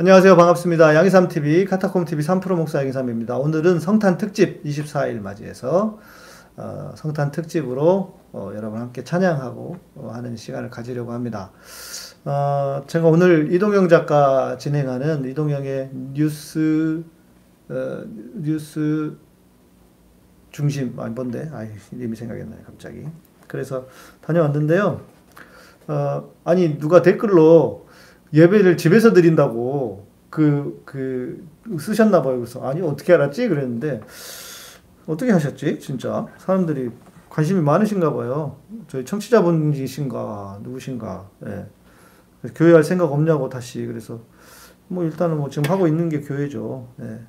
안녕하세요. 반갑습니다. 양이삼TV, 카타콤TV 3프로 목사 양이삼입니다. 오늘은 성탄 특집 24일 맞이해서 어, 성탄 특집으로 어, 여러분 함께 찬양하고 어, 하는 시간을 가지려고 합니다. 어, 제가 오늘 이동영 작가 진행하는 이동영의 뉴스 어, 뉴스 중심 아니 뭔데? 아 이름이 생각이 안 나요 갑자기. 그래서 다녀왔는데요. 어, 아니 누가 댓글로 예배를 집에서 드린다고 그, 그, 쓰셨나 봐요. 그래서, 아니, 어떻게 알았지? 그랬는데, 어떻게 하셨지? 진짜. 사람들이 관심이 많으신가 봐요. 저희 청취자분이신가, 누구신가. 예. 교회 할 생각 없냐고 다시. 그래서, 뭐, 일단은 뭐 지금 하고 있는 게 교회죠. 예.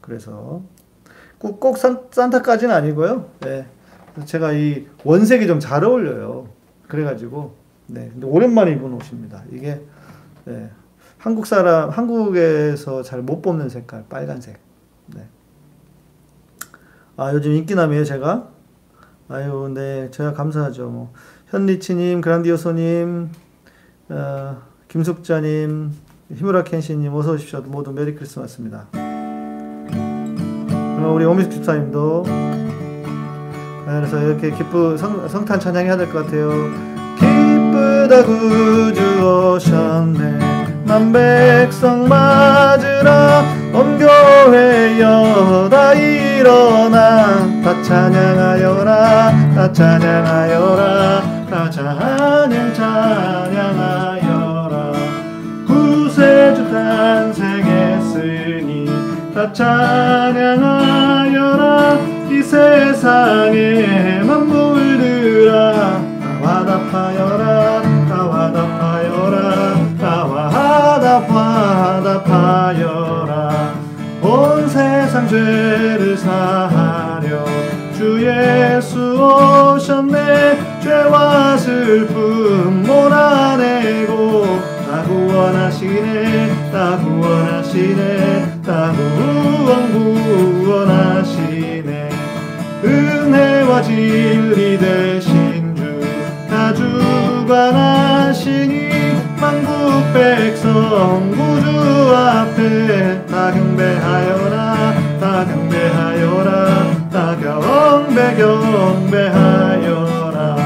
그래서, 꼭, 꼭 산, 산타까지는 아니고요. 예. 제가 이 원색이 좀 잘 어울려요. 그래가지고, 네. 근데 오랜만에 입은 옷입니다. 이게, 네. 한국 사람, 한국에서 잘 못 뽑는 색깔, 빨간색. 네. 아, 요즘 인기남이에요, 제가. 아유, 네, 제가 감사하죠. 뭐, 현리치님, 그란디오소님, 어, 김숙자님, 히무라 켄시님, 어서 오십시오. 모두 메리 크리스마스입니다. 어, 우리 오미숙 집사님도. 네, 그래서 이렇게 기쁘, 성, 성탄 찬양해야 될 것 같아요. 기쁘다 구주 오셨네. 만 백성 맞으라 온 교회여 다 일어나. 다 찬양하여라 다 찬양하여라. 다 찬양 찬양하여라. 구세주 탄생했으니 다 찬양하여라. 이 세상의 진리 되신 다 주관하시니 만국 백성 구주 앞에 다 경배하여라 다 경배하여라 다 경배 경배하여라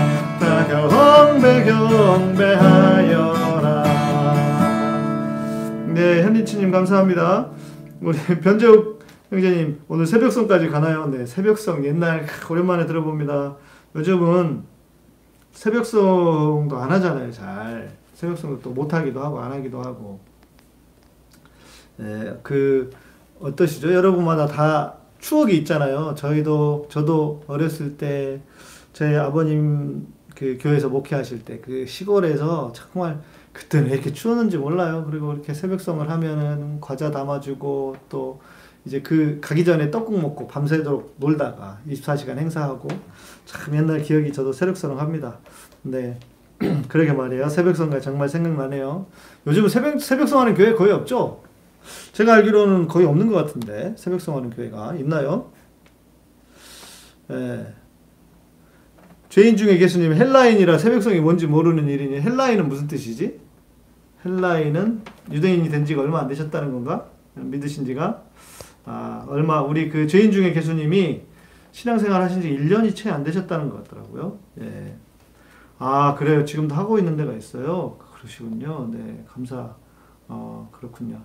다 경배 경배하여라. 네 현리치님 감사합니다. 우리 변재욱 형제님 오늘 새벽성까지 가나요? 네 새벽성 옛날 오랜만에 들어봅니다 요즘은 새벽송도 안 하잖아요, 잘. 새벽송도 또 못하기도 하고, 안 하기도 하고. 예, 그, 어떠시죠? 여러분마다 다 추억이 있잖아요. 저희도, 저도 어렸을 때, 저희 아버님 그 교회에서 목회하실 때, 그 시골에서 정말, 그때는 왜 이렇게 추웠는지 몰라요. 그리고 이렇게 새벽송을 하면은 과자 담아주고, 또, 이제 그 가기 전에 떡국 먹고 밤새도록 놀다가 24시간 행사하고 참 옛날 기억이 저도 새벽선을 합니다. 네. 그러게 말이에요. 새벽성가 정말 생각나네요. 요즘은 새벽, 새벽성 하는 교회 거의 없죠? 제가 알기로는 거의 없는 것 같은데, 새벽성 하는 교회가 있나요? 네. 죄인 중에 예수님 헬라인이라 새벽성이 뭔지 모르는 일이니 헬라인은 무슨 뜻이지? 헬라인은 유대인이 된 지가 얼마 안 되셨다는 건가? 믿으신 지가? 아, 얼마, 우리 그 죄인 중에 예수님이 신앙생활 하신 지 1년이 채 안 되셨다는 것 같더라고요. 예. 아, 그래요. 지금도 하고 있는 데가 있어요. 그러시군요. 네, 감사. 어, 그렇군요.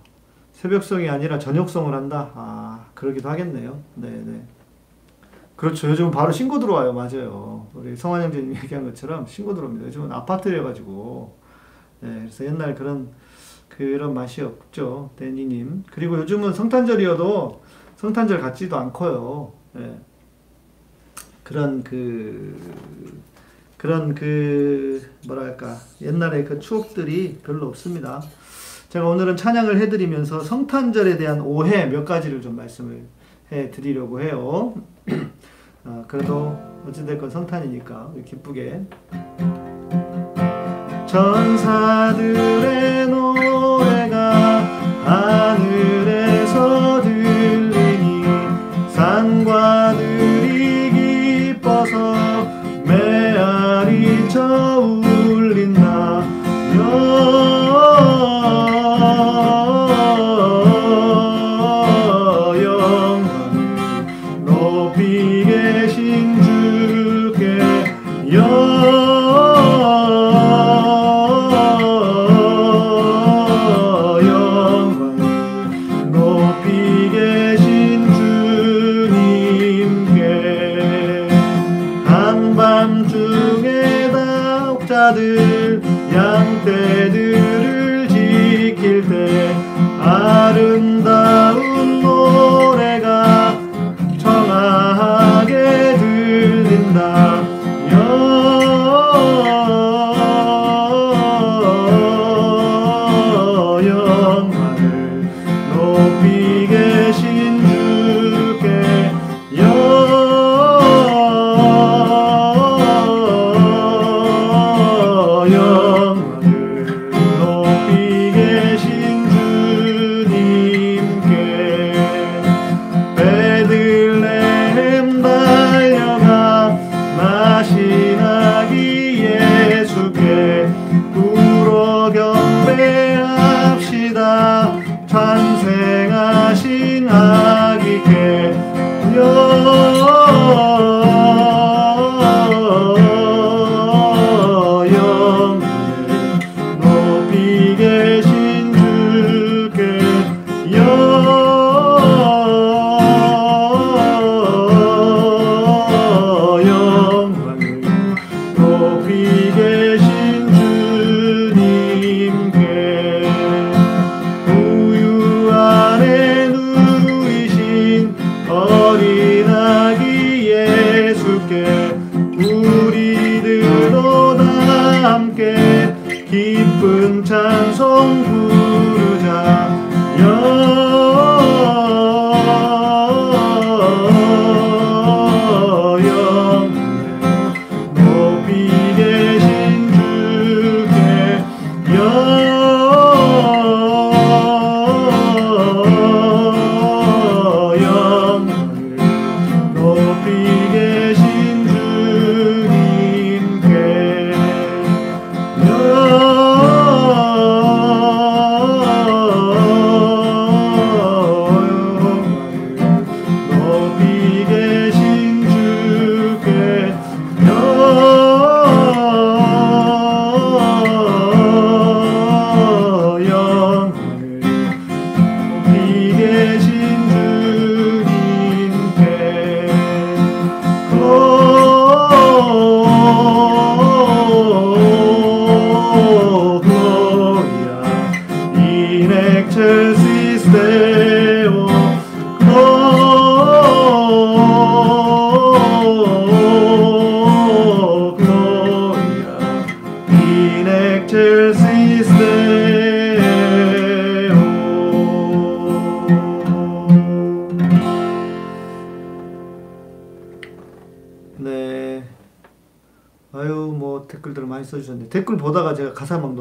새벽성이 아니라 저녁성을 한다? 아, 그러기도 하겠네요. 네, 네. 그렇죠. 요즘은 바로 신고 들어와요. 맞아요. 우리 성환 형제님 얘기한 것처럼 신고 들어옵니다. 요즘은 아파트여가지고. 네, 그래서 옛날 그런, 그런 맛이 없죠. 데니님. 그리고 요즘은 성탄절이어도 성탄절 같지도 않고요. 네. 그런 그 그런 그 뭐랄까 옛날의 그 추억들이 별로 없습니다. 제가 오늘은 찬양을 해드리면서 성탄절에 대한 오해 몇 가지를 좀 말씀을 해드리려고 해요. 아, 그래도 어찌됐건 성탄이니까 기쁘게 전사들의 노 래가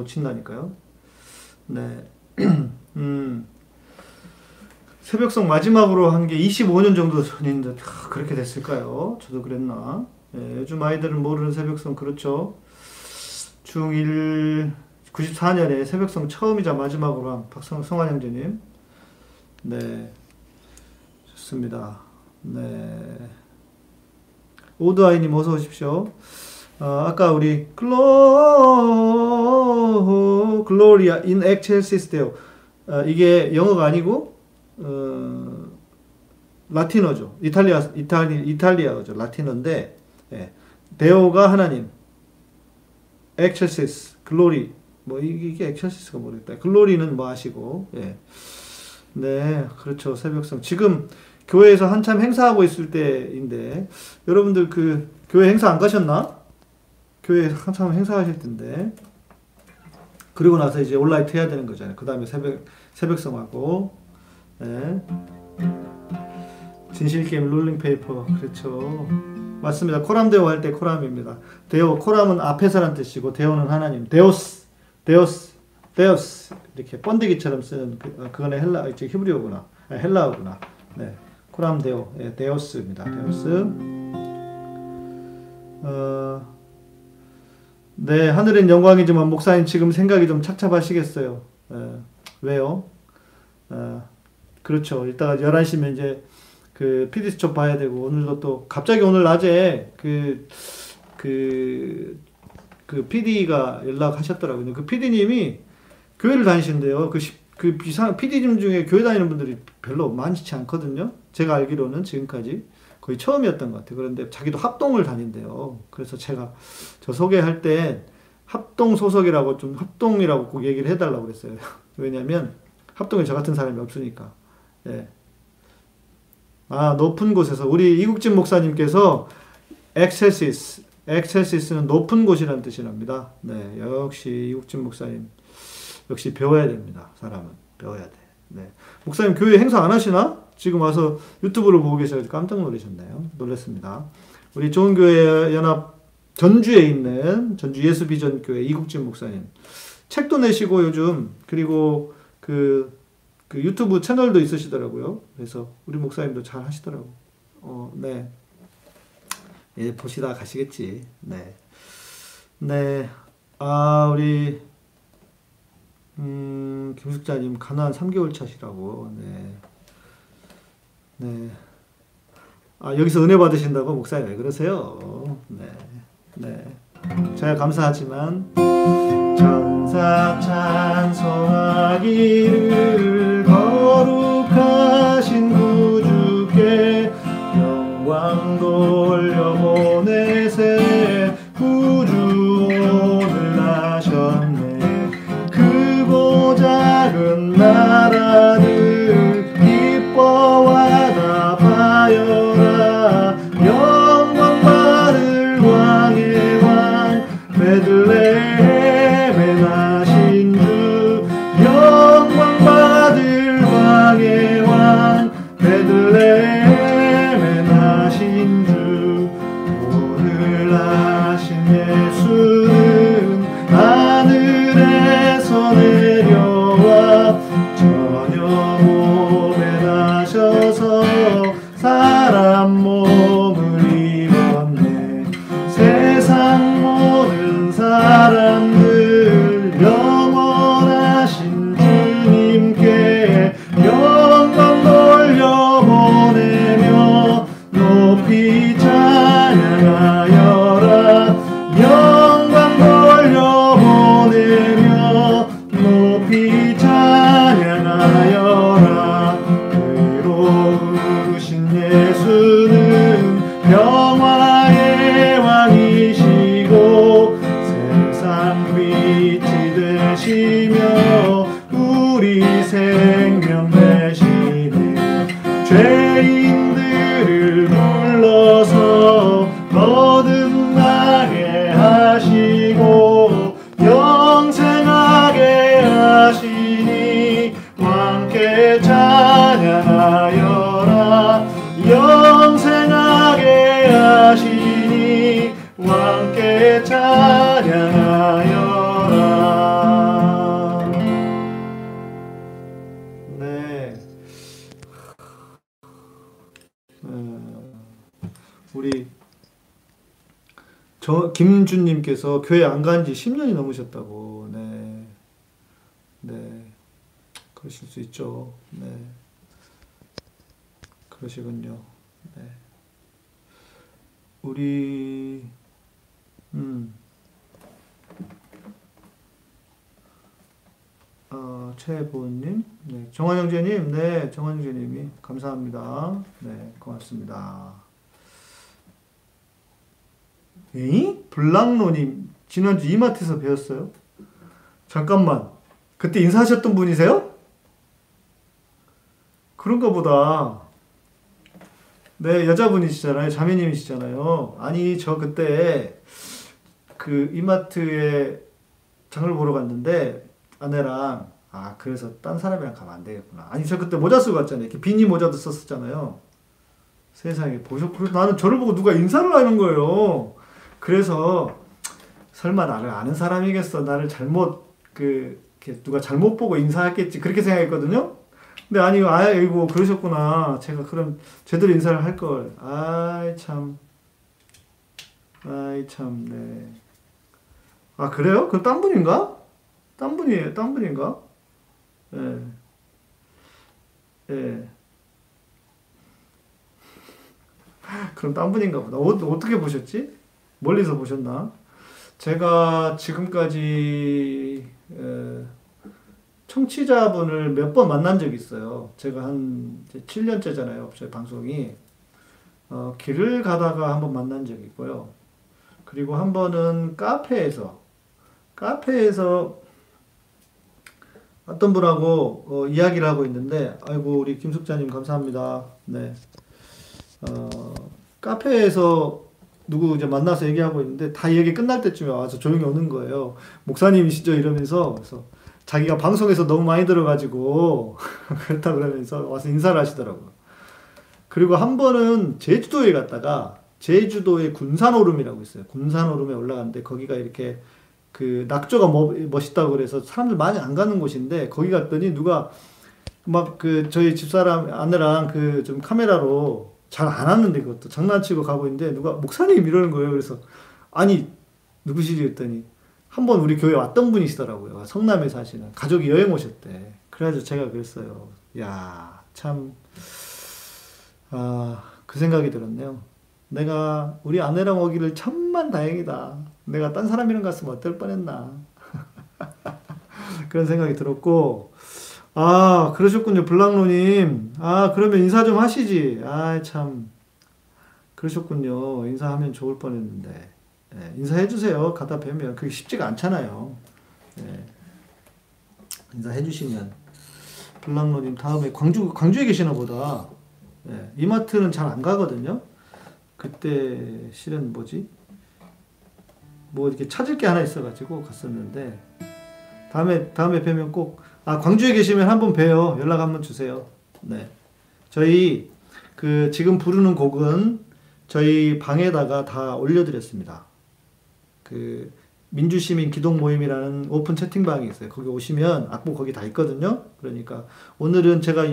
놓친다니까요. 네. 음. 새벽송 마지막으로 한 게 25년 정도 전인데 아, 그렇게 됐을까요? 저도 그랬나? 예, 요즘 아이들은 모르는 새벽송 그렇죠. 중1 94년에 새벽송 처음이자 마지막으로 한 박성 성환 형제님. 네. 좋습니다. 네. 오드아이님 어서 오십시오. 어, 아까 우리 글로 Gloria in excelsis Deo 어, 이게 영어가 아니고 어, 라틴어죠. 이탈리아 이탈리 이탈리아어죠. 라틴어인데 예. Deo가 하나님 excelsis glory 뭐 이게 excelsis가 모르겠다. glory는 뭐 아시고 예. 네 그렇죠 새벽송 지금 교회에서 한참 행사하고 있을 때인데 여러분들 그 교회 행사 안 가셨나? 교회 한참 행사하실 텐데 그리고 나서 이제 온라이트 해야 되는 거잖아요. 그 다음에 새벽 새벽송하고 네. 진실 게임 rolling paper 그렇죠. 맞습니다. coram Deo 할 때 coram입니다. Deo coram은 앞에서란 뜻이고 Deo는 하나님. θεός θεός θεός 이렇게 번데기처럼 쓰는 그, 어, 그거는 헬라 이제 히브리어구나 아, 헬라어구나. 네. 코람 데오 예, 데오스입니다. 데오스. 어, 네 하늘은 영광이지만 목사님 지금 생각이 좀 착잡하시겠어요. 예, 왜요? 어, 그렇죠. 이따가 11시면 이제 그 수첩 봐야 되고 오늘도 또 갑자기 오늘 낮에 그 그, 그 PD가 연락하셨더라고요. 그 PD님이 교회를 다니신대요. 그, 시- 그 비상, PD님 중에 교회 다니는 분들이 별로 많지 않거든요. 제가 알기로는 지금까지 거의 처음이었던 것 같아요. 그런데 자기도 합동을 다닌대요. 그래서 제가 저 소개할 때 합동 소속이라고 좀 합동이라고 꼭 얘기를 해달라고 그랬어요. 왜냐면 합동에 저 같은 사람이 없으니까. 예. 아, 높은 곳에서 우리 이국진 목사님께서 excelsis, excelsis는 높은 곳이라는 뜻이랍니다. 네, 역시 이국진 목사님 역시 배워야 됩니다. 사람은 배워야 돼. 네. 목사님 교회 행사 안 하시나? 지금 와서 유튜브를 보고 계셔서 깜짝 놀라셨네요. 놀랐습니다. 우리 좋은 교회 연합 전주에 있는 전주 예수 비전 교회 이국진 목사님 책도 내시고 요즘 그리고 그, 그 유튜브 채널도 있으시더라고요. 그래서 우리 목사님도 잘 하시더라고. 어, 네. 예, 보시다 가시겠지. 네. 네. 아, 우리 음, 김숙자님 가난 3개월 차시라고. 네. 네. 아, 여기서 은혜 받으신다고 목사님 왜 그러세요? 네. 네. 제가 감사하지만 천사 찬송하기를 저 김준님께서 교회 안 간 지 10년이 넘으셨다고. 네. 네. 그러실 수 있죠. 네. 그러시군요. 네. 우리 음. 어, 최보님, 네, 정환영재님, 네, 정환영재님이 감사합니다. 네, 고맙습니다. 에이? 블랑로님, 지난주 이마트에서 배웠어요? 잠깐만, 그때 인사하셨던 분이세요? 그런가 보다. 네, 여자분이시잖아요. 자매님이시잖아요. 아니, 저 그때 그 이마트에 장을 보러 갔는데 아내랑 아 그래서 딴 사람이랑 가면 안 되겠구나. 아니 저 그때 모자 쓰고 갔잖아요. 이렇게 비니 모자도 썼었잖아요. 세상에 보셨 그래서 나는 저를 보고 누가 인사를 하는 거예요. 그래서 설마 나를 아는 사람이겠어. 나를 잘못 그 누가 잘못 보고 인사했겠지. 그렇게 생각했거든요. 근데 아니 아이고 그러셨구나. 제가 그럼 제대로 인사를 할 걸. 아이 참. 아이 참 네. 아 그래요? 그럼 딴 분인가? 딴 분이에요. 딴 분인가? 예. 예. 그럼 딴 분인가 보다. 어, 어떻게 보셨지? 멀리서 보셨나? 제가 지금까지 에, 청취자분을 몇 번 만난 적이 있어요. 제가 한 이제 7년째잖아요. 저희 방송이. 어, 길을 가다가 한번 만난 적이 있고요. 그리고 한 번은 카페에서 카페에서 어떤 분하고 어, 이야기를 하고 있는데, 아이고, 우리 김숙자님 감사합니다. 네. 어, 카페에서 누구 이제 만나서 얘기하고 있는데, 다 얘기 끝날 때쯤에 와서 조용히 오는 거예요. 목사님이시죠? 이러면서. 그래서 자기가 방송에서 너무 많이 들어가지고, 그렇다 그러면서 와서 인사를 하시더라고요. 그리고 한 번은 제주도에 갔다가, 제주도에 군산오름이라고 있어요. 군산오름에 올라갔는데, 거기가 이렇게 그 낙조가 멋있다고 그래서 사람들 많이 안 가는 곳인데 거기 갔더니 누가 막 그 저희 집사람 아내랑 그 좀 카메라로 잘안 왔는데 그것도 장난치고 가고 있는데 누가 목사님 이러는 거예요. 그래서 아니 누구시지 했더니 한 번 우리 교회 왔던 분이시더라고요. 성남에 사시는 가족이 여행 오셨대. 그래가지고 제가 그랬어요. 야 참 아, 그 생각이 들었네요. 내가 우리 아내랑 오기를 천만 다행이다. 내가 딴 사람이랑 갔으면 어떨 뻔했나. 그런 생각이 들었고, 아, 그러셨군요. 블랑로님. 아, 그러면 인사 좀 하시지. 아, 참. 그러셨군요. 인사하면 좋을 뻔 했는데. 네, 인사해주세요. 가다 뵈면. 그게 쉽지가 않잖아요. 네. 인사해주시면. 블랑로님 다음에 광주, 광주에 계시나 보다. 네, 이마트는 잘 안 가거든요. 그때 실은 뭐지? 뭐 이렇게 찾을 게 하나 있어가지고 갔었는데 다음에 다음에 뵈면 꼭 아 광주에 계시면 한번 봬요. 연락 한번 주세요. 네. 저희 그 지금 부르는 곡은 저희 방에다가 다 올려드렸습니다. 그 민주시민 기동 모임이라는 오픈 채팅방이 있어요. 거기 오시면 악보 거기 다 있거든요. 그러니까 오늘은 제가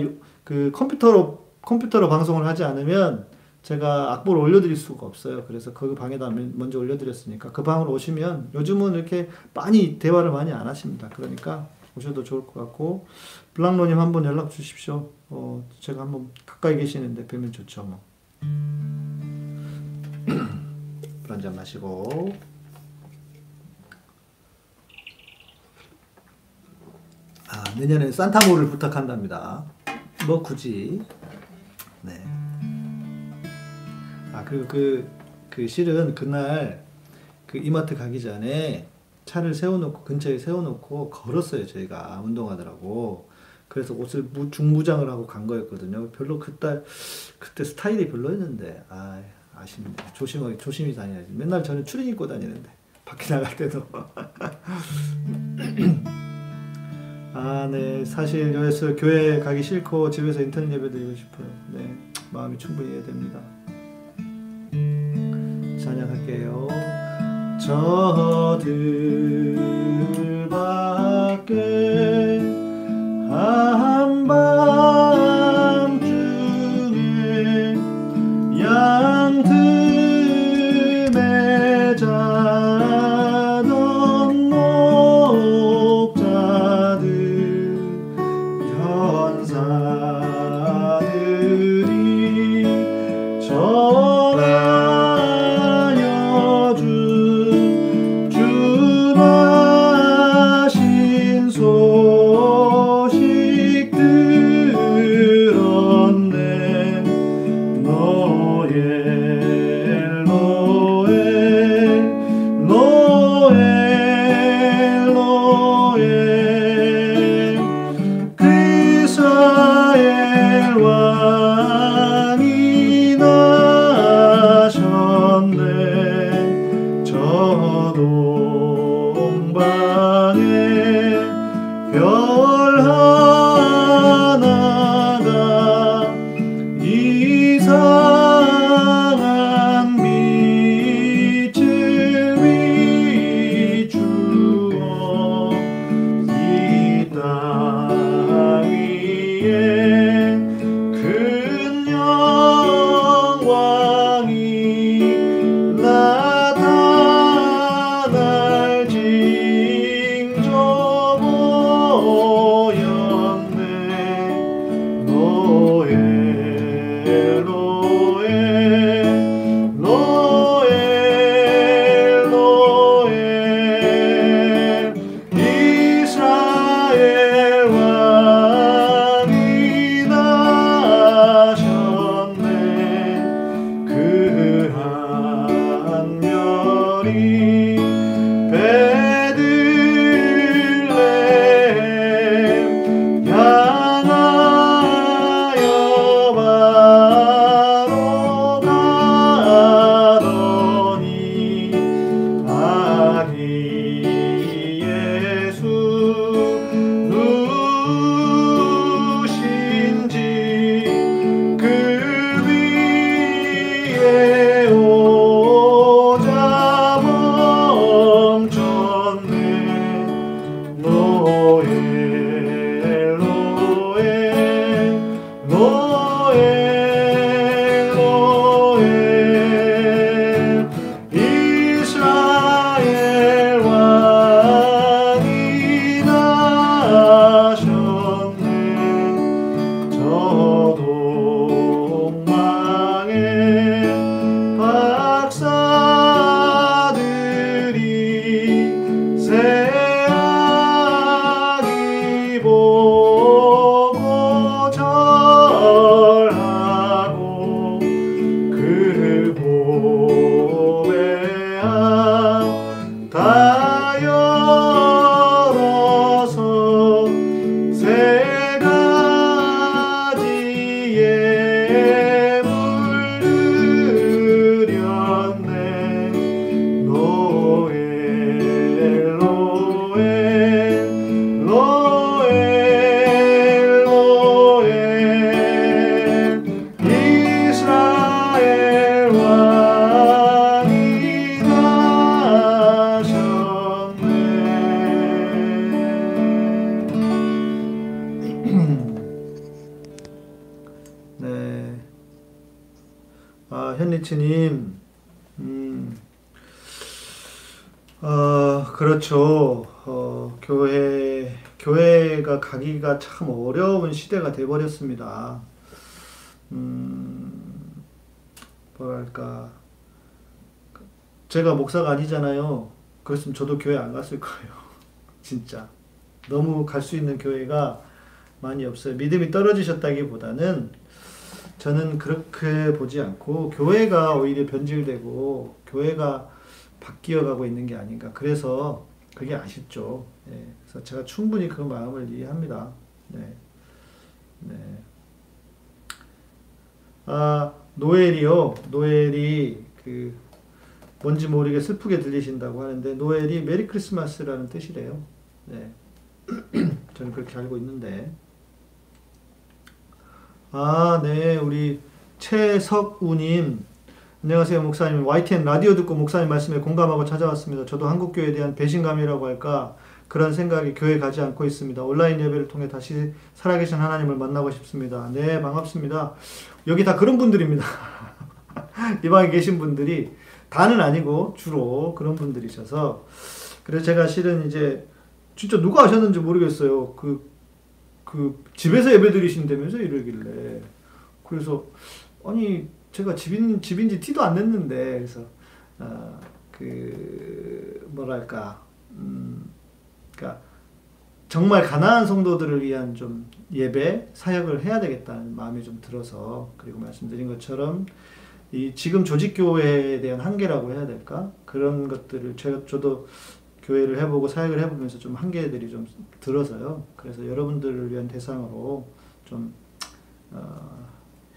그 컴퓨터로 컴퓨터로 방송을 하지 않으면 제가 악보를 올려드릴 수가 없어요. 그래서 그 방에다 먼저 올려드렸으니까 그 방으로 오시면 요즘은 이렇게 많이 대화를 많이 안 하십니다. 그러니까 오셔도 좋을 것 같고 블랑로님 한번 연락 주십시오. 어, 제가 한번 가까이 계시는데 뵈면 좋죠. 뭐. 한잔 마시고 아, 내년에 산타모를 부탁한답니다. 뭐 굳이 네. 아, 그리고 그, 그 실은 그날 그 이마트 가기 전에 차를 세워놓고, 근처에 세워놓고 걸었어요, 저희가. 운동하더라고. 그래서 옷을 무, 중무장을 하고 간 거였거든요. 별로 그때, 그때 스타일이 별로였는데, 아, 아쉽네. 조심하게, 조심히 다녀야지. 맨날 저는 추린 입고 다니는데, 밖에 나갈 때도. 아, 네. 사실 여기서 교회 가기 싫고 집에서 인터넷 예배 드리고 싶어요. 네. 마음이 충분히 이해됩니다. 찬양할게요. 저들 밖에 한 참 어려운 시대가 돼버렸습니다. 음, 뭐랄까. 제가 목사가 아니잖아요. 그랬으면 저도 교회 안 갔을 거예요. 진짜. 너무 갈 수 있는 교회가 많이 없어요. 믿음이 떨어지셨다기보다는 저는 그렇게 보지 않고 교회가 오히려 변질되고 교회가 바뀌어 가고 있는 게 아닌가. 그래서 그게 아쉽죠. 네. 그래서 제가 충분히 그 마음을 이해합니다. 네. 네. 아, 노엘이요. 노엘이 그 뭔지 모르게 슬프게 들리신다고 하는데 노엘이 메리 크리스마스라는 뜻이래요. 네. 저는 그렇게 알고 있는데. 아, 네. 우리 최석우님. 안녕하세요, 목사님. YTN 라디오 듣고 목사님 말씀에 공감하고 찾아왔습니다. 저도 한국교회에 대한 배신감이라고 할까 그런 생각이 교회 가지 않고 있습니다. 온라인 예배를 통해 다시 살아계신 하나님을 만나고 싶습니다. 네, 반갑습니다. 여기 다 그런 분들입니다. 이 방에 계신 분들이 다는 아니고 주로 그런 분들이셔서 그래서 제가 실은 이제 진짜 누가 하셨는지 모르겠어요. 그, 그 집에서 예배 드리신다면서 이러길래 그래서 아니 제가 집인 집인지 티도 안 냈는데 그래서 어, 그 뭐랄까 음, 그러니까 정말 가난한 성도들을 위한 좀 예배 사역을 해야 되겠다는 마음이 좀 들어서 그리고 말씀드린 것처럼 이 지금 조직 교회에 대한 한계라고 해야 될까 그런 것들을 제가 저도 교회를 해보고 사역을 해보면서 좀 한계들이 좀 들어서요. 그래서 여러분들을 위한 대상으로 좀 어,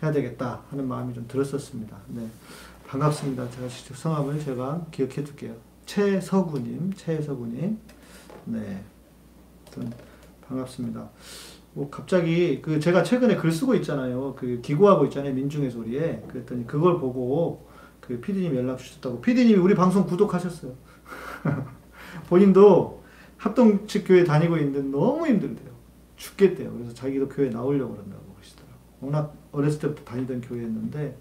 해야 되겠다 하는 마음이 좀 들었었습니다. 네, 반갑습니다. 제가 성함을 제가 기억해 둘게요. 최서구님, 최서구님. 네, 반갑습니다. 뭐 갑자기 그 제가 최근에 글 쓰고 있잖아요. 그 기고하고 있잖아요. 민중의 소리에. 그랬더니 그걸 보고 그 PD님 연락 주셨다고. PD님이 우리 방송 구독하셨어요. 본인도 합동 측 교회 다니고 있는데 너무 힘들대요. 죽겠대요. 그래서 자기도 교회 나오려고 그런다고 그러시더라고. 워낙 어렸을 때부터 다니던 교회였는데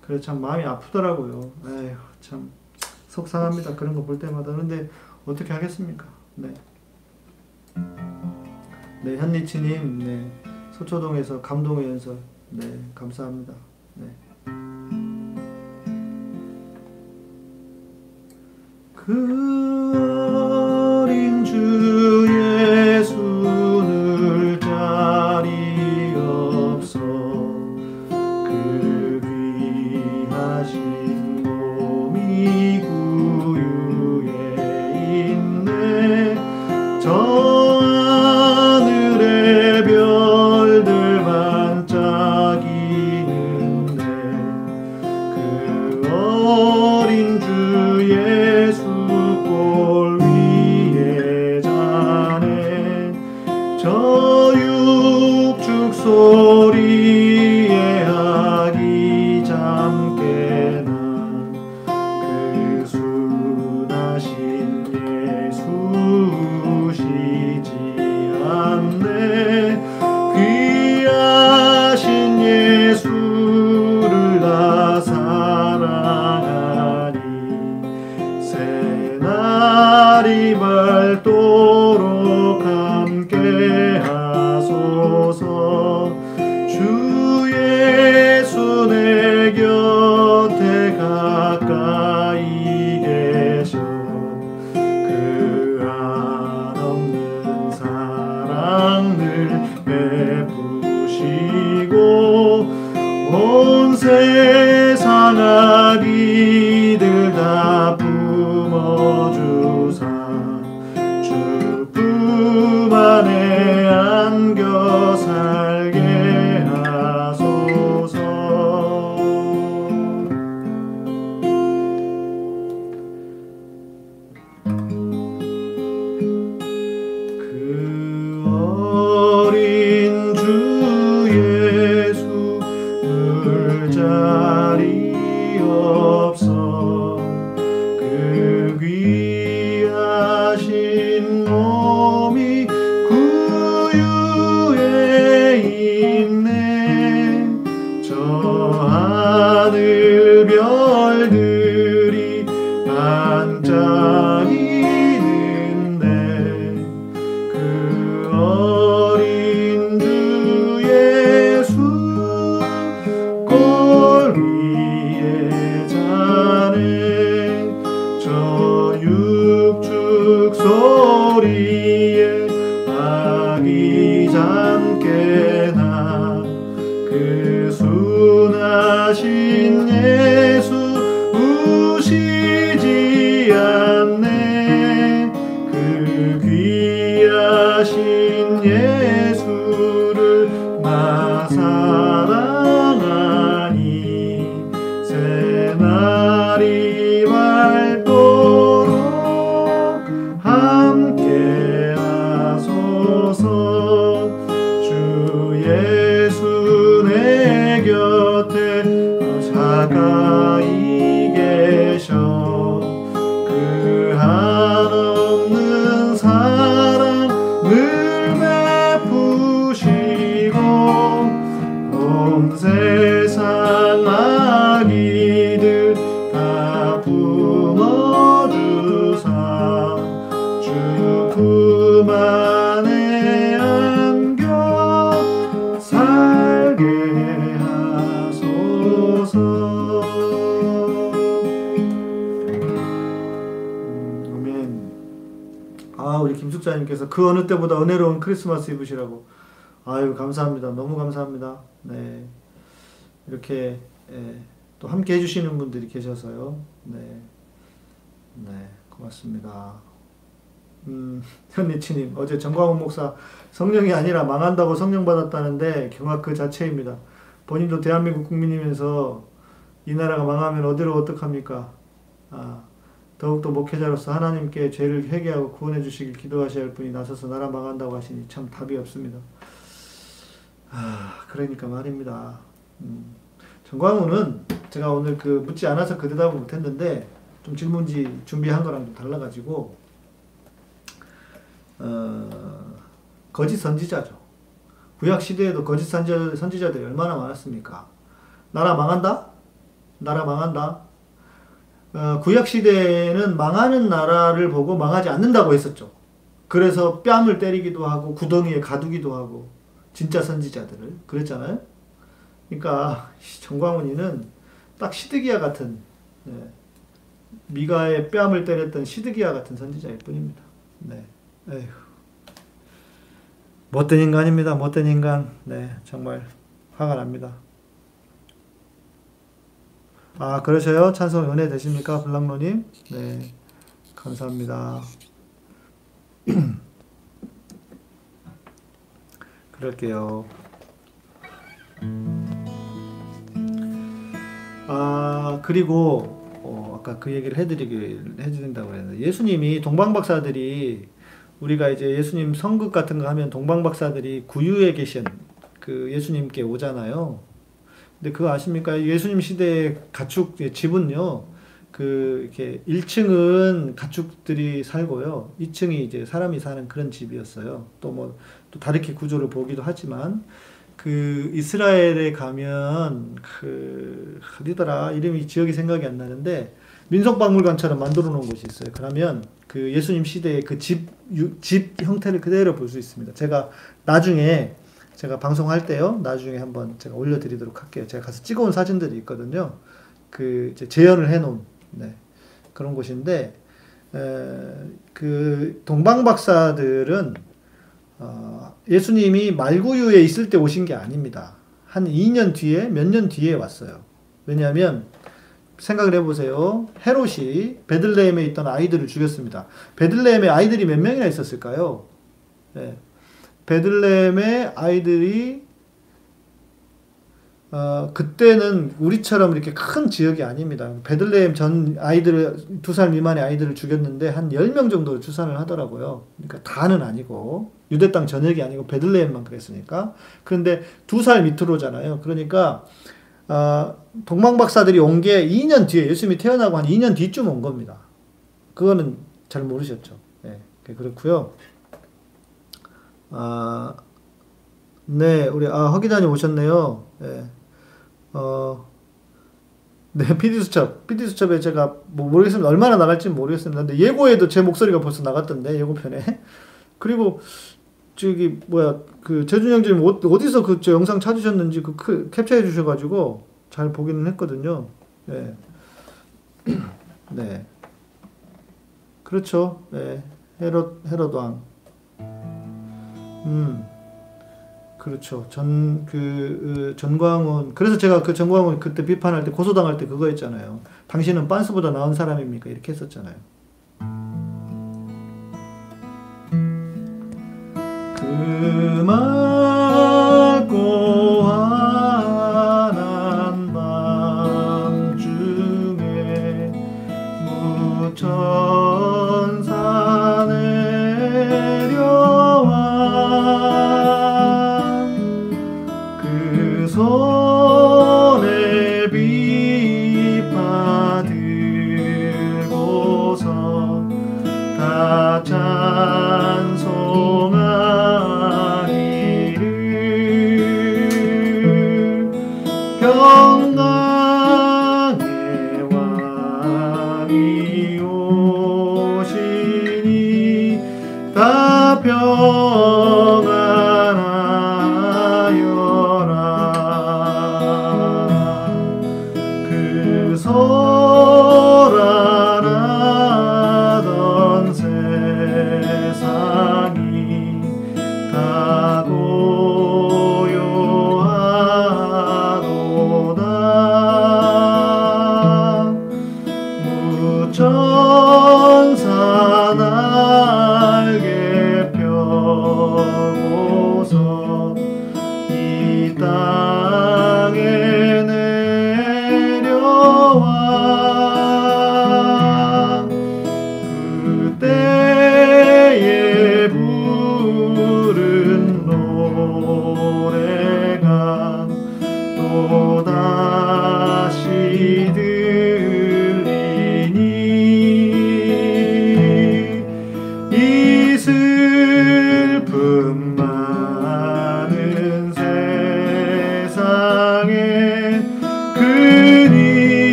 그래서 참 마음이 아프더라고요. 에휴 참 속상합니다. 그런 거 볼 때마다. 그런데 어떻게 하겠습니까? 네. 네, 현리치님, 네, 소초동에서 감동의 연설, 네, 감사합니다. 네. 그 아 우리 김숙자님께서 그 어느 때보다 은혜로운 크리스마스 입으시라고. 아유 감사합니다. 너무 감사합니다. 네. 이렇게 예, 또 함께 해주시는 분들이 계셔서요. 네, 네 고맙습니다. 음, 현리치님 어제 정광훈 목사 성령이 아니라 망한다고 성령 받았다는데 경악 그 자체입니다. 본인도 대한민국 국민이면서 이 나라가 망하면 어디로 어떡합니까 아 더욱더 목회자로서 하나님께 죄를 회개하고 구원해 주시길 기도하셔야 할 분이 나서서 나라 망한다고 하시니 참 답이 없습니다. 아, 그러니까 말입니다. 음, 정광훈은 제가 오늘 그 묻지 않아서 그 대답을 못했는데 좀 질문지 준비한 거랑 좀 달라가지고 어, 거짓 선지자죠. 구약 시대에도 거짓 선지자, 선지자들이 얼마나 많았습니까? 나라 망한다? 나라 망한다? 어, 구약 시대에는 망하는 나라를 보고 망하지 않는다고 했었죠. 그래서 뺨을 때리기도 하고 구덩이에 가두기도 하고 진짜 선지자들을 그랬잖아요. 그러니까 정광훈이는 딱 시드기야 같은 네. 미가의 뺨을 때렸던 시드기야 같은 선지자일 뿐입니다. 네. 에휴. 못된 인간입니다. 못된 인간. 네, 정말 화가 납니다. 아, 그러셔요? 찬송 은혜 되십니까? 블랑로님? 네, 감사합니다. 그럴게요. 아, 그리고, 어, 아까 그 얘기를 해드리기, 해드린다고 했는데, 예수님이 동방박사들이, 우리가 이제 예수님 성극 같은 거 하면 동방박사들이 구유에 계신 그 예수님께 오잖아요. 근데 그거 아십니까? 예수님 시대의 가축 집은요. 그 이렇게 1층은 가축들이 살고요. 2층이 이제 사람이 사는 그런 집이었어요. 또 뭐 또 다르게 구조를 보기도 하지만 그 이스라엘에 가면 그 어디더라 이름이 지역이 생각이 안 나는데 민속박물관처럼 만들어 놓은 곳이 있어요. 그러면 그 예수님 시대의 그 집 집 형태를 그대로 볼 수 있습니다. 제가 나중에 제가 방송할 때요. 나중에 한번 제가 올려드리도록 할게요. 제가 가서 찍어온 사진들이 있거든요. 그 재현을 해놓은 네, 그런 곳인데 에, 그 동방 박사들은 어, 예수님이 말구유에 있을 때 오신 게 아닙니다. 한 2년 뒤에 몇 년 뒤에 왔어요. 왜냐하면 생각을 해보세요. 헤롯이 베들레헴에 있던 아이들을 죽였습니다. 베들레헴에 아이들이 몇 명이나 있었을까요? 네. 베들레헴의 아이들이 어, 그때는 우리처럼 이렇게 큰 지역이 아닙니다. 베들레헴 전 아이들을, 두 살 미만의 아이들을 죽였는데 한 10명 정도 추산을 하더라고요. 그러니까 다는 아니고, 유대 땅 전역이 아니고 베들레헴만 그랬으니까. 그런데 두 살 밑으로잖아요. 그러니까, 어, 동방박사들이 온 게 2년 뒤에, 예수님이 태어나고 한 2년 뒤쯤 온 겁니다. 그거는 잘 모르셨죠. 네, 그렇고요 아, 네, 우리, 아, 허 기자님 오셨네요. 네. 어, 네, PD수첩. PD수첩에 제가 뭐 모르겠습니다. 얼마나 나갈지 모르겠습니다. 근데 예고에도 제 목소리가 벌써 나갔던데, 예고편에. 그리고, 저기, 뭐야, 그, 재준 형님 어디서 그, 저 영상 찾으셨는지 그, 그 캡처해 주셔가지고 잘 보기는 했거든요. 네. 네. 그렇죠. 네. 헤롯, 헤롯 왕. 음. 그렇죠. 전, 그, 그 전광훈. 그래서 제가 그 전광훈 그때 비판할 때, 고소당할 때 그거 했잖아요. 당신은 빤스보다 나은 사람입니까? 이렇게 했었잖아요. 그만.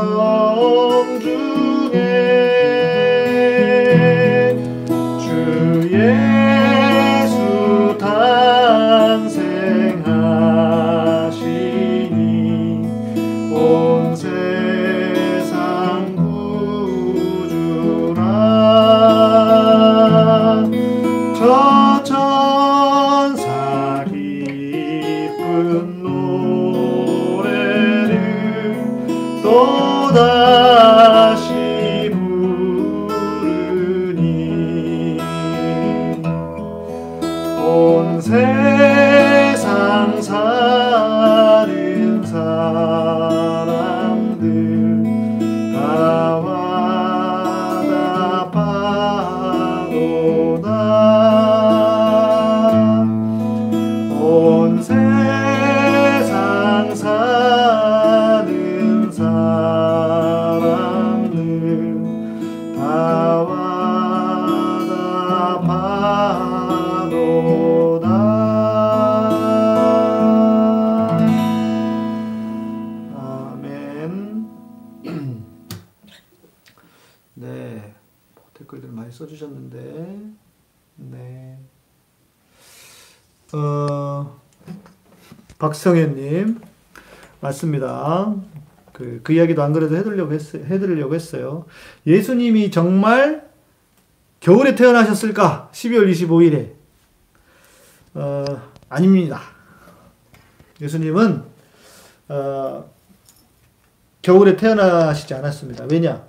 soul. 그, 그 이야기도 안 그래도 해드리려고, 했, 해드리려고 했어요. 예수님이 정말 겨울에 태어나셨을까? 12월 25일에. 어, 아닙니다. 예수님은, 어, 겨울에 태어나시지 않았습니다. 왜냐?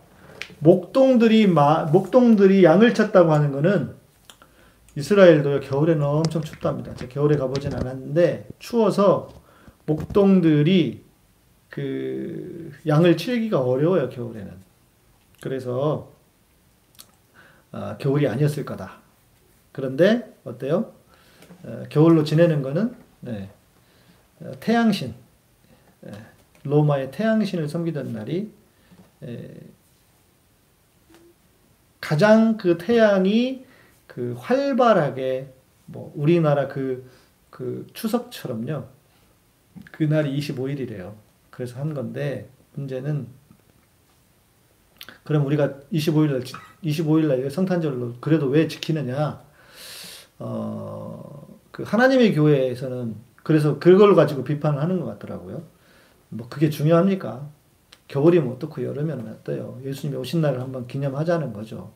목동들이, 마, 목동들이 양을 쳤다고 하는 것은 이스라엘도 겨울에는 엄청 춥답니다. 제가 겨울에 가보진 않았는데, 추워서 목동들이 그 양을 치기가 어려워요, 겨울에는. 그래서, 어, 겨울이 아니었을 거다. 그런데, 어때요? 어, 겨울로 지내는 거는, 네, 어, 태양신, 예, 로마의 태양신을 섬기던 날이, 예, 가장 그 태양이 그 활발하게, 뭐, 우리나라 그, 그 추석처럼요. 그날이 25일이래요. 그래서 한 건데, 문제는, 그럼 우리가 25일, 25일 날 성탄절로 그래도 왜 지키느냐? 어, 그 하나님의 교회에서는 그래서 그걸 가지고 비판을 하는 것 같더라고요. 뭐 그게 중요합니까? 겨울이면 어떻고 여름에는 어때요? 예수님이 오신 날을 한번 기념하자는 거죠.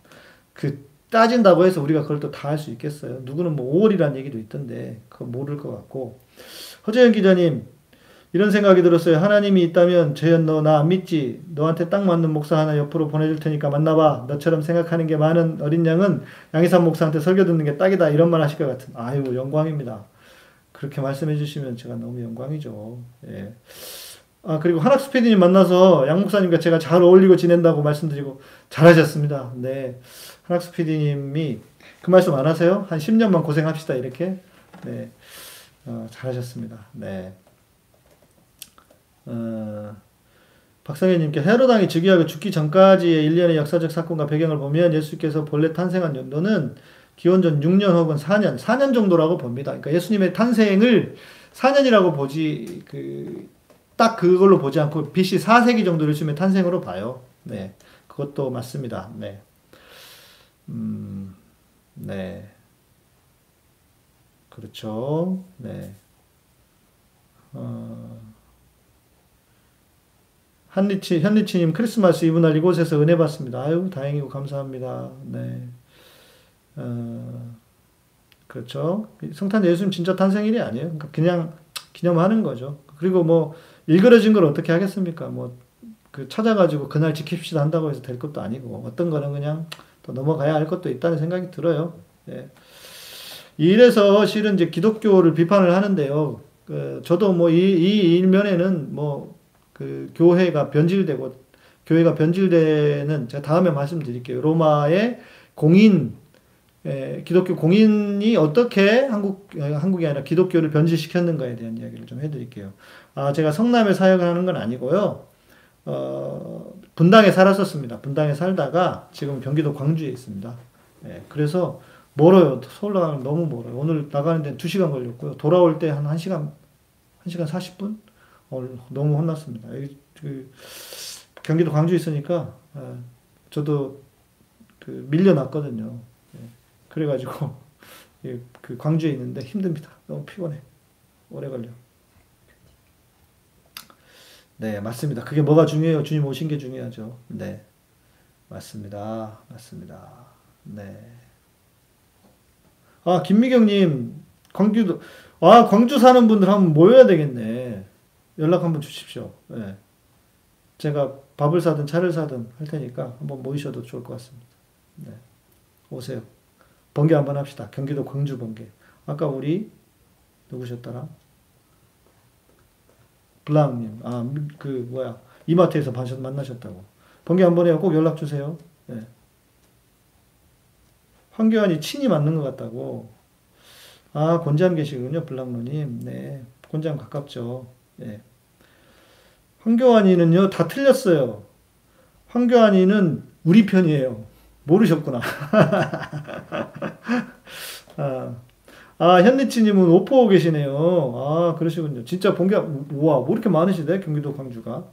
그 따진다고 해서 우리가 그걸 또 다 할 수 있겠어요? 누구는 뭐 5월이라는 얘기도 있던데 그거 모를 것 같고 허재현 기자님 이런 생각이 들었어요. 하나님이 있다면 재현 너 나 안 믿지? 너한테 딱 맞는 목사 하나 옆으로 보내줄 테니까 만나봐. 너처럼 생각하는 게 많은 어린 양은 양희삼 목사한테 설교 듣는 게 딱이다. 이런 말 하실 것 같은. 아유 영광입니다. 그렇게 말씀해 주시면 제가 너무 영광이죠. 예. 아 그리고 한학수 PD님 만나서 양 목사님과 제가 잘 어울리고 지낸다고 말씀드리고 잘하셨습니다. 네. 한학수 PD님이 그 말씀 안 하세요? 한 10년만 고생합시다 이렇게. 네. 어, 잘하셨습니다. 네. 어, 박성현님께 헤로당이 즉위하고 죽기 전까지의 일련의 역사적 사건과 배경을 보면 예수께서 본래 탄생한 연도는 기원전 6년 혹은 4년, 4년 정도라고 봅니다. 그러니까 예수님의 탄생을 4년이라고 보지, 그, 딱 그걸로 보지 않고 BC 4세기 정도를 예수님의 탄생으로 봐요. 네. 그것도 맞습니다. 네. 음, 네. 그렇죠. 네. 어, 한리치, 현리치님 크리스마스 이브날 이곳에서 은혜 받습니다. 아유, 다행이고 감사합니다. 네. 어, 그렇죠. 성탄 예수님 진짜 탄생일이 아니에요. 그러니까 그냥 기념하는 거죠. 그리고 뭐, 일그러진 걸 어떻게 하겠습니까? 뭐, 그 찾아가지고 그날 지킵시다 한다고 해서 될 것도 아니고, 어떤 거는 그냥 또 넘어가야 할 것도 있다는 생각이 들어요. 예. 이래서 실은 이제 기독교를 비판을 하는데요. 그 저도 뭐 이, 이 일면에는 뭐 그 교회가 변질되고 교회가 변질되는 제가 다음에 말씀드릴게요. 로마의 공인 에, 기독교 공인이 어떻게 한국 한국이 아니라 기독교를 변질시켰는가에 대한 이야기를 좀 해드릴게요. 아 제가 성남에 사역을 하는 건 아니고요. 어, 분당에 살았었습니다. 분당에 살다가 지금 경기도 광주에 있습니다. 예, 그래서 멀어요. 서울 나가면 너무 멀어요. 오늘 나가는 데는 2시간 걸렸고요. 돌아올 때 한 1시간, 1시간 40분? 어, 너무 혼났습니다. 그, 경기도 광주에 있으니까, 어, 저도 그 밀려났거든요. 예, 그래가지고, 예, 그 광주에 있는데 힘듭니다. 너무 피곤해. 오래 걸려. 네, 맞습니다. 그게 뭐가 중요해요? 주님 오신 게 중요하죠. 네. 맞습니다. 맞습니다. 네. 아, 김미경님, 광주도, 아, 광주 사는 분들 한번 모여야 되겠네. 연락 한번 주십시오. 네. 제가 밥을 사든 차를 사든 할 테니까 한번 모이셔도 좋을 것 같습니다. 네. 오세요. 번개 한번 합시다. 경기도 광주 번개. 아까 우리, 누구셨더라? 블랑님, 아, 그, 뭐야, 이마트에서 만나셨다고. 번개 한번 해요. 꼭 연락 주세요. 네. 황교안이 친이 맞는 것 같다고. 아, 곤잠 계시군요, 블랑노님. 네, 곤잠 가깝죠. 네. 황교안이는요, 다 틀렸어요. 황교안이는 우리 편이에요. 모르셨구나. 아, 아, 현리치님은 오포 계시네요. 아, 그러시군요. 진짜 본격, 우와, 뭐 이렇게 많으시대, 경기도 광주가.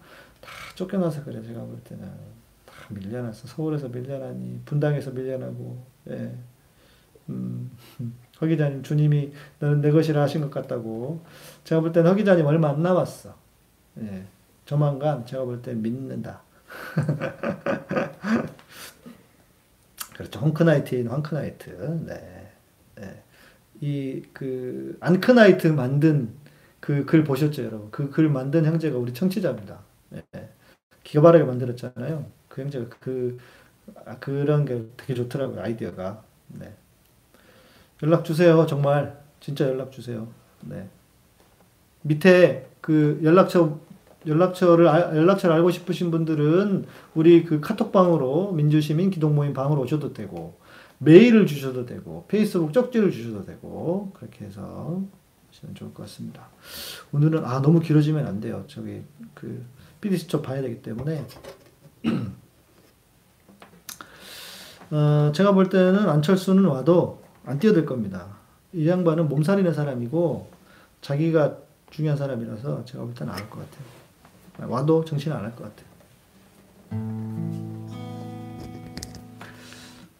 다 쫓겨나서 그래, 제가 볼 때는. 다 밀려났어. 서울에서 밀려나니 분당에서 밀려나고. 예. 음, 허 기자님 주님이 너는 내 것이라 하신 것 같다고. 제가 볼 때는 허 기자님 얼마 안 남았어. 예. 조만간 제가 볼 때 믿는다. 그렇죠. 헝크나이트인 헝크나이트. 네. 네. 이, 그, 안크나이트 만든 그 글 보셨죠, 여러분? 그 글 만든 형제가 우리 청취자입니다. 네. 기가 바르게 만들었잖아요. 그 형제가 그, 아, 그런 게 되게 좋더라고요, 아이디어가. 네. 연락 주세요, 정말. 진짜 연락 주세요. 네. 밑에 그 연락처 연락처를 연락처를 알고 싶으신 분들은 우리 그 카톡방으로 민주시민 기독모임 방으로 오셔도 되고 메일을 주셔도 되고 페이스북 쪽지를 주셔도 되고 그렇게 해서 하시면 좋을 것 같습니다. 오늘은 아 너무 길어지면 안 돼요. 저기 그 PD 수첩 봐야 되기 때문에 어, 제가 볼 때는 안철수는 와도 안 뛰어들 겁니다. 이 양반은 몸살이는 사람이고 자기가 중요한 사람이라서 제가 볼 때는 안할것 같아요. 와도 정신 안 할 것 같아요.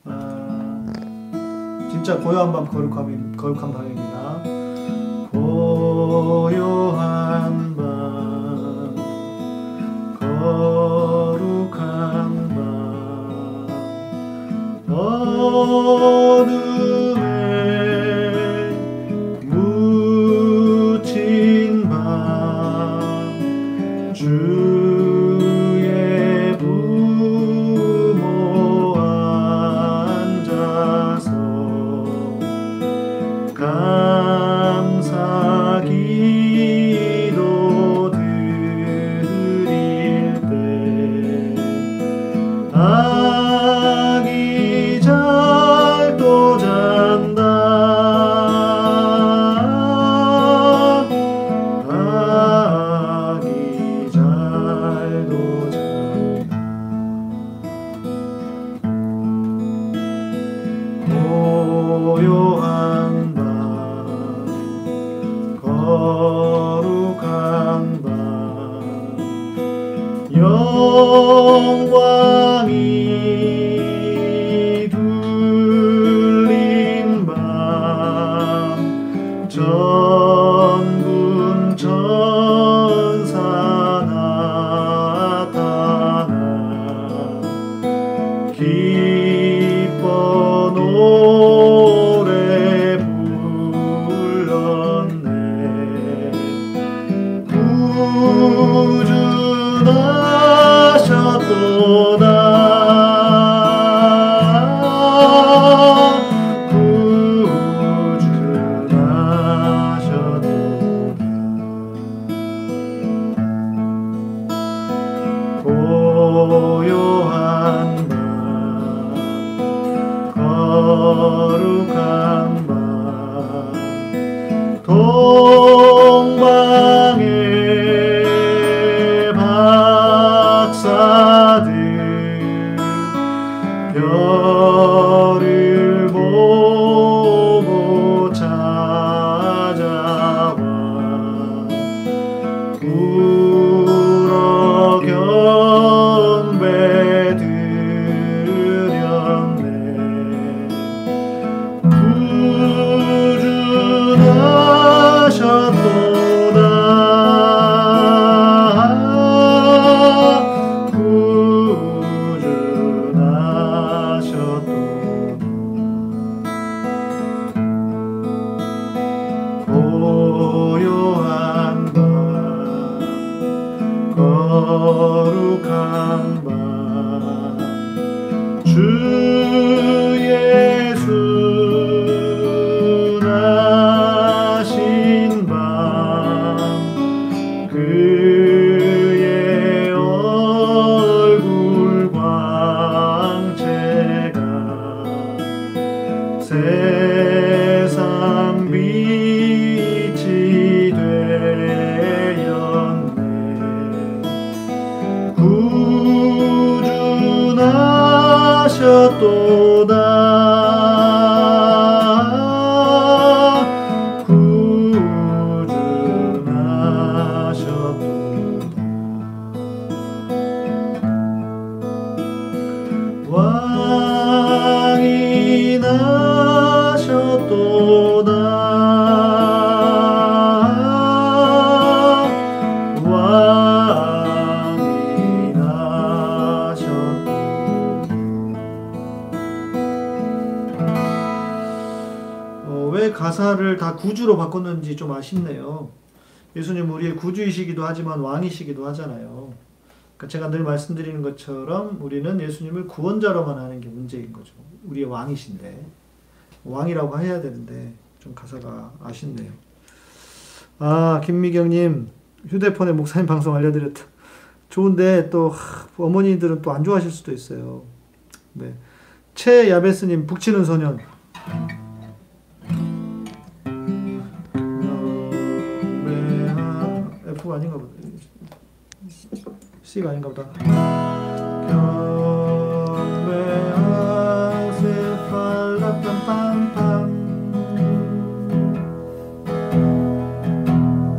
아, 진짜 고요한 밤 거룩함, 거룩한 밤입니다. 고요한 가사를 다 구주로 바꿨는지 좀 아쉽네요. 예수님 우리의 구주이시기도 하지만 왕이시기도 하잖아요. 그러니까 제가 늘 말씀드리는 것처럼 우리는 예수님을 구원자로만 하는 게 문제인 거죠. 우리의 왕이신데 왕이라고 해야 되는데 좀 가사가 아쉽네요. 아 김미경님 휴대폰에 목사님 방송 알려드렸다. 좋은데 또 어머니들은 또 안 좋아하실 수도 있어요. 네. 최야베스님 북치는 소년. F가 아닌가 보다. C가 아닌가 보다.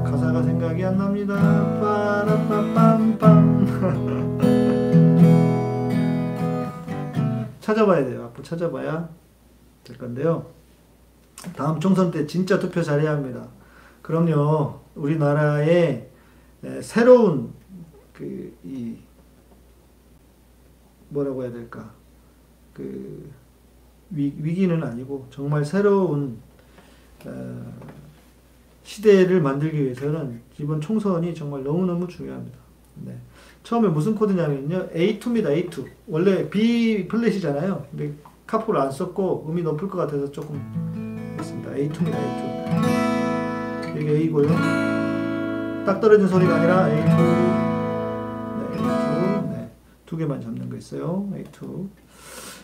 가사가 생각이 안 납니다. 찾아봐야 돼요. 앞으로 찾아봐야 될 건데요. 다음 총선 때 진짜 투표 잘해야 합니다. 그럼요. 우리나라의 새로운 그 이 뭐라고 해야 될까 그 위, 위기는 아니고 정말 새로운 어, 시대를 만들기 위해서는 이번 총선이 정말 너무너무 중요합니다. 네. 처음에 무슨 코드냐면요. A2입니다. A2. 원래 B 플랫이잖아요. 근데 카프를 안 썼고 음이 높을 것 같아서 조금 했습니다. A2입니다. A2. 이게 A고요. 딱 떨어진 소리가 아니라 A2. 네, A2. 네. 두 개만 잡는 거 있어요. A2.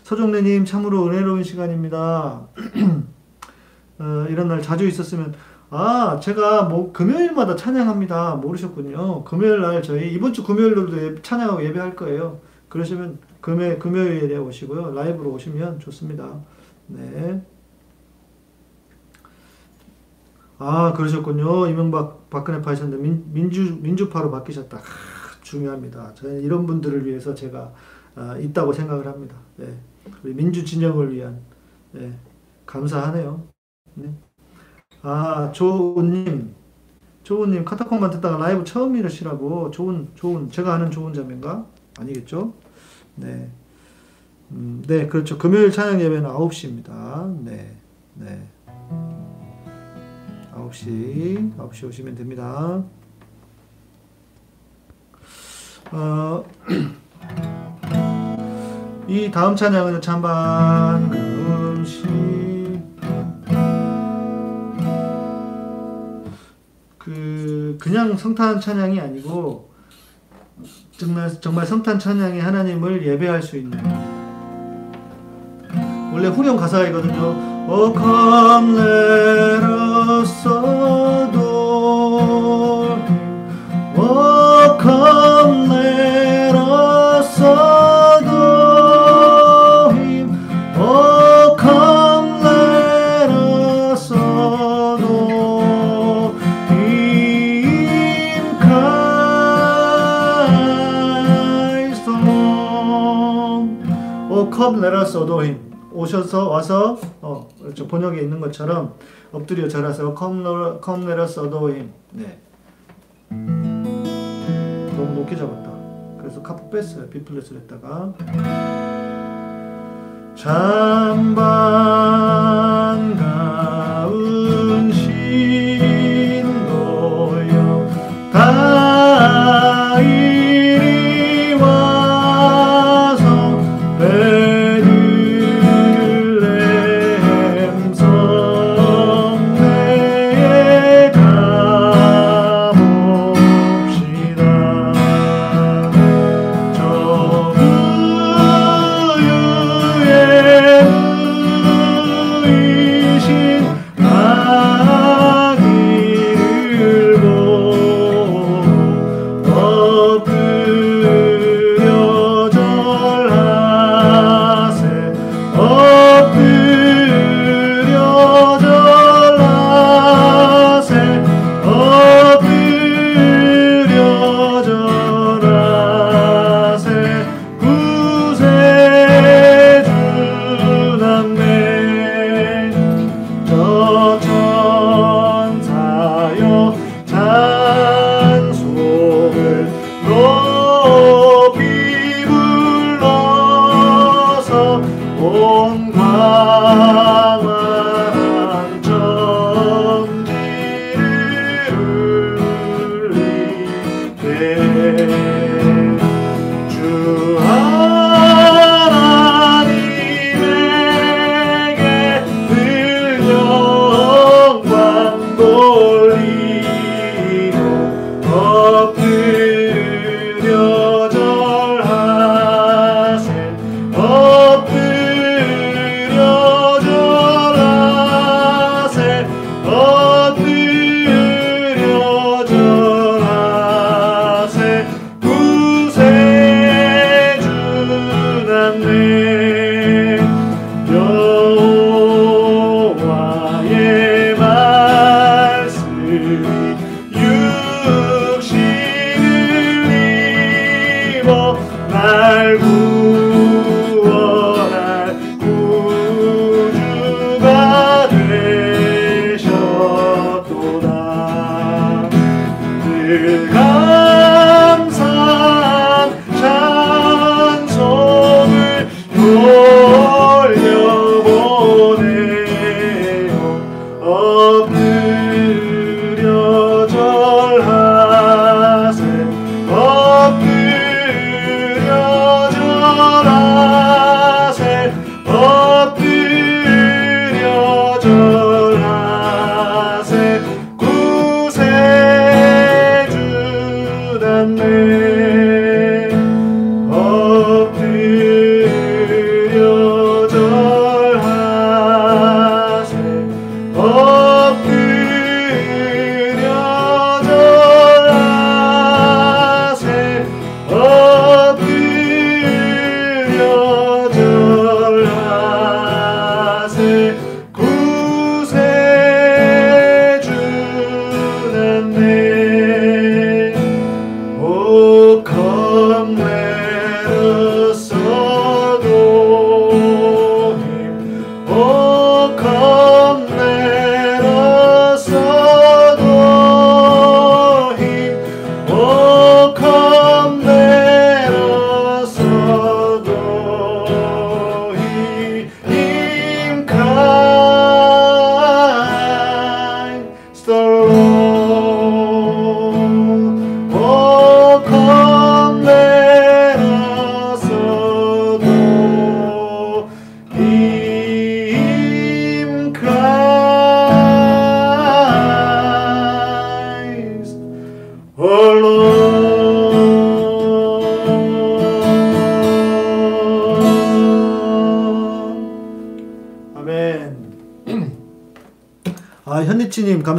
서종래님 참으로 은혜로운 시간입니다. 어, 이런 날 자주 있었으면 아 제가 뭐 금요일마다 찬양합니다. 모르셨군요. 금요일 날 저희 이번 주 금요일로도 찬양하고 예배할 거예요. 그러시면 금요 금요일에 오시고요. 라이브로 오시면 좋습니다. 네. 아 그러셨군요. 이명박 박근혜 파셨는데 민, 민주 민주파로 바뀌셨다. 아, 중요합니다. 저는 이런 분들을 위해서 제가 아, 있다고 생각을 합니다. 네. 우리 민주 진영을 위한 네. 감사하네요. 네. 아 조은님 조은님 카타콤만 듣다가 라이브 처음 이러시라고 좋은 좋은 제가 아는 좋은 자매인가 아니겠죠? 네. 음, 네, 그렇죠. 금요일 찬양 예배는 9시입니다. 네. 네. 9시, 9시 오시면 됩니다. 어, 이 다음 찬양은 찬반 음식 그 그냥 성탄 찬양이 아니고 정말 정말 성탄 찬양이 하나님을 예배할 수 있는 원래 후렴 가사이거든요. Oh come let us adore Him. Oh come let us adore Him. Oh come let us adore Him. Christ alone. Oh come let us adore Him. 오셔서 와서 어 그렇죠 번역에 있는 것처럼 엎드려 절하서 come come let us adore him 네. 너무 높게 잡았다. 그래서 카프 뺐어요. B 플랫을 했다가. 참반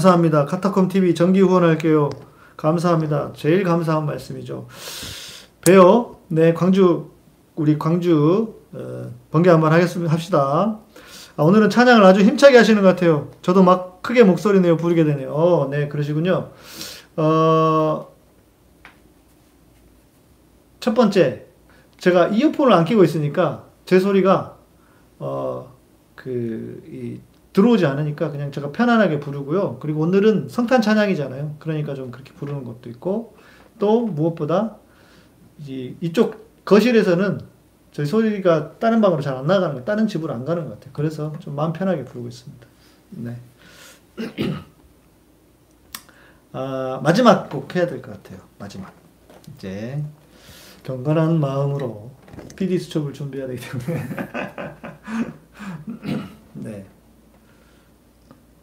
감사합니다. 카타콤 TV 정기 후원할게요. 감사합니다. 제일 감사한 말씀이죠. 배요. 네, 광주 우리 광주 어, 번개 한번 하겠습니다. 합시다. 아, 오늘은 찬양을 아주 힘차게 하시는 것 같아요. 저도 막 크게 목소리 내어 부르게 되네요. 어, 네, 그러시군요. 어, 첫 번째, 제가 이어폰을 안 끼고 있으니까 제 소리가 어, 그, 이, 들어오지 않으니까 그냥 제가 편안하게 부르고요. 그리고 오늘은 성탄 찬양이잖아요. 그러니까 좀 그렇게 부르는 것도 있고 또 무엇보다 이쪽 거실에서는 저희 소리가 다른 방으로 잘 안 나가는 거, 다른 집으로 안 가는 것 같아요. 그래서 좀 마음 편하게 부르고 있습니다. 네. 아, 마지막 곡 해야 될 것 같아요. 마지막. 이제 경건한 마음으로 PD 수첩을 준비해야 되기 때문에. 네.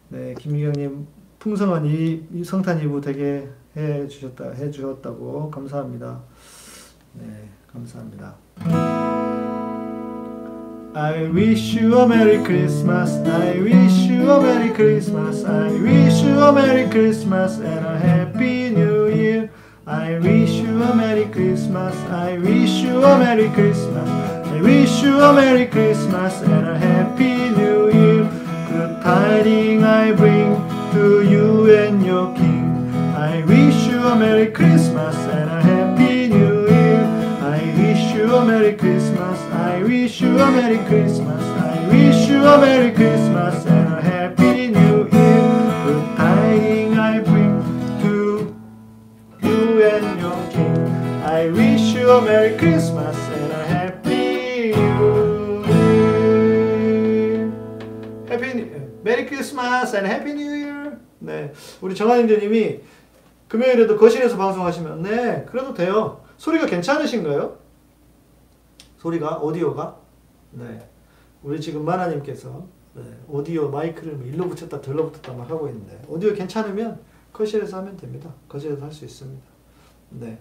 네, 김미경님 풍성한 이, 이 성탄 이브 되게 해 주셨다 해 주셨다고 감사합니다. 네, 감사합니다. I wish you a Merry Christmas. I wish you a Merry Christmas. I wish you a Merry Christmas and a Happy New Year. I wish you a Merry Christmas. I wish you a Merry Christmas. I wish you a Merry Christmas and a Happy. Tidings I bring to you and your King. I wish you a Merry Christmas and a Happy New Year. I wish you a Merry Christmas. I wish you a Merry Christmas. I wish you a Merry Christmas and a Happy New Year. Good tidings I bring to you and your kin. I wish you a Merry Christmas Christmas and happy new year. 네. 우리 정한인대님이 금요일에도 거실에서 방송하시면 네, 그래도 돼요. 소리가 괜찮으신가요? 소리가 오디오가 네. 우리 지금 마나님께서 네, 오디오 마이크를 일로 붙였다 들러 붙였다 막 하고 있는데 오디오 괜찮으면 거실에서 하면 됩니다. 거실에서 할 수 있습니다. 네.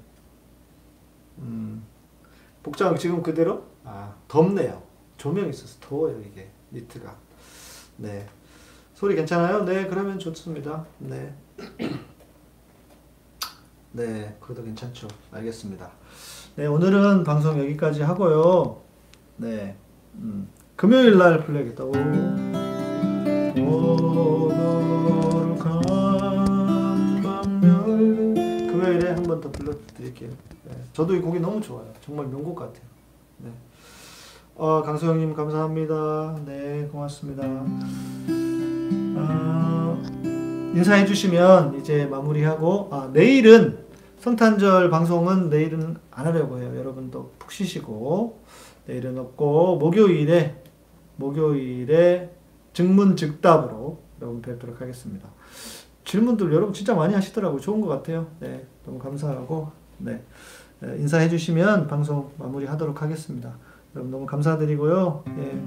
음. 복장 지금 그대로? 아, 덥네요. 조명이 있어서 더워요, 이게. 니트가. 네. 소리 괜찮아요? 네, 그러면 좋습니다. 네. 네, 그래도 괜찮죠. 알겠습니다. 네, 오늘은 방송 여기까지 하고요. 네. 음, 금요일 날 불러야겠다고. 오거룩한 밤별 금요일에 한 번 더 불러드릴게요. 네, 저도 이 곡이 너무 좋아요. 정말 명곡 같아요. 네. 어, 강소영님 감사합니다. 네, 고맙습니다. 어, 인사해 주시면 이제 마무리하고 아, 내일은 성탄절 방송은 내일은 안 하려고 해요. 여러분도 푹 쉬시고 내일은 없고 목요일에 목요일에 증문즉답으로 여러분 뵙도록 하겠습니다. 질문들 여러분 진짜 많이 하시더라고요. 좋은 것 같아요. 네, 너무 감사하고 네, 네, 인사해 주시면 방송 마무리하도록 하겠습니다. 여러분 너무 감사드리고요. 예.